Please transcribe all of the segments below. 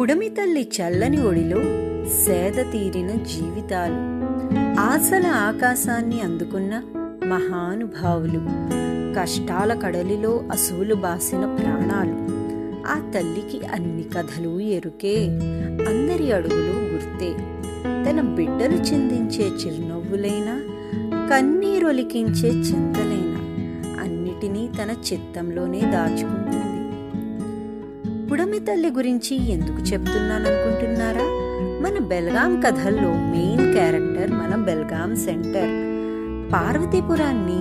పుడమి తల్లి చల్లని ఒడిలో సేద తీరిన జీవితాలు. ఆశల ఆకాశాన్ని అందుకున్న మహానుభావులు. కష్టాల కడలిలో అసువులు బాసిన ప్రాణాలు. ఆ తల్లికి అన్ని కథలు ఎరుకే అందరి అడుగులు గుర్తే. తన బిడ్డలు చిందించే చిరునవ్వులైనా కన్నీరొలికించే చింతలైనా అన్నిటినీ తన చిత్తంలోనే దాచుకుంటుంది. బుడమి తల్లి గురించి ఎందుకు చెప్తున్నాను అనుకుంటున్నారా మన బెల్గాం కథల్లో మెయిన్ క్యారెక్టర్ మన బెల్గాం సెంటర్. పార్వతీపురాన్ని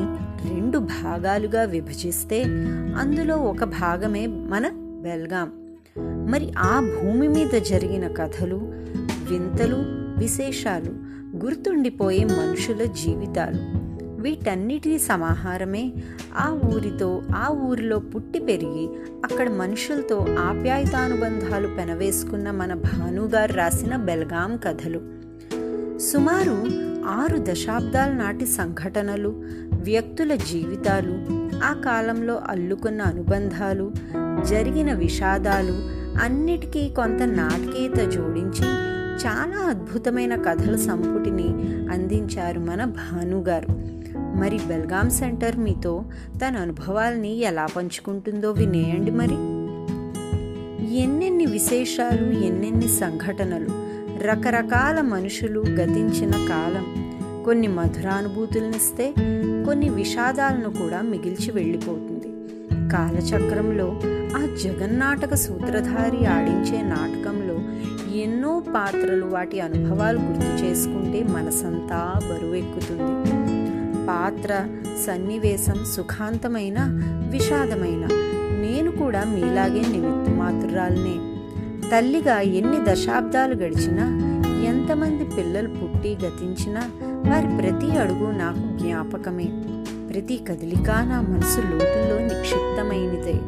రెండు భాగాలుగా విభజిస్తే అందులో ఒక భాగమే మన బెల్గాం. మరి ఆ భూమి మీద జరిగిన కథలు వింతలు విశేషాలు గుర్తుండిపోయే మనుషుల జీవితాలు. వీటన్నిటి సమాహారమే. ఆ ఊరితో ఆ ఊరిలో పుట్టి పెరిగి అక్కడ మనుషులతో ఆప్యాయతానుబంధాలు పెనవేసుకున్న మన భానుగారు రాసిన బెల్గాం కథలు. సుమారు ఆరు దశాబ్దాల నాటి సంఘటనలు వ్యక్తుల జీవితాలు ఆ కాలంలో అల్లుకున్న అనుబంధాలు జరిగిన విషాదాలు అన్నిటికీ కొంత నాటకీయత జోడించి చాలా అద్భుతమైన కథల సంపుటిని అందించారు మన భానుగారు. మరి బెల్గాం సెంటర్ మీతో తన అనుభవాల్ని ఎలా పంచుకుంటుందో వినేయండి మరి. ఎన్నెన్ని విశేషాలు ఎన్నెన్ని సంఘటనలు రకరకాల మనుషులు గతించిన కాలం కొన్ని మధురానుభూతులనిస్తే కొన్ని విషాదాలను కూడా మిగిల్చి వెళ్ళిపోతుంది. కాలచక్రంలో ఆ జగన్నాటక సూత్రధారి ఆడించే నాటకంలో ఎన్నో పాత్రలు వాటి అనుభవాలు గుర్తు చేసుకుంటే మనసంతా బరువెక్కుతుంది. పాత్ర సన్నివేశం సుఖాంతమైన విషాదమైన. నేను కూడా మీలాగే నిమిత్త మాతురాల్నే తల్లిగా ఎన్ని దశాబ్దాలు గడిచినా ఎంతమంది పిల్లలు పుట్టి గతించినా వారి ప్రతి అడుగు నాకు జ్ఞాపకమే. ప్రతి కదలిక నా మనసు లోతుల్లో నిక్షిప్తమైనదే.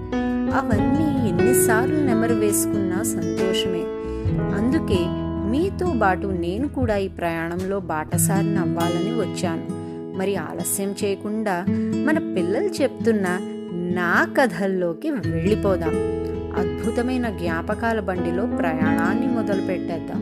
అవన్నీ ఎన్నిసార్లు నెమరు వేసుకున్నా సంతోషమే. అందుకే మీతో పాటు నేను కూడా ఈ ప్రయాణంలో బాటసారిని అవ్వాలని వచ్చాను. మరి ఆలస్యం చేయకుండా మన పిల్లలు చెప్తున్న నా కథల్లోకి వెళ్ళిపోదాం. అద్భుతమైన జ్ఞాపకాల బండిలో ప్రయాణాన్ని మొదలు పెట్టేద్దాం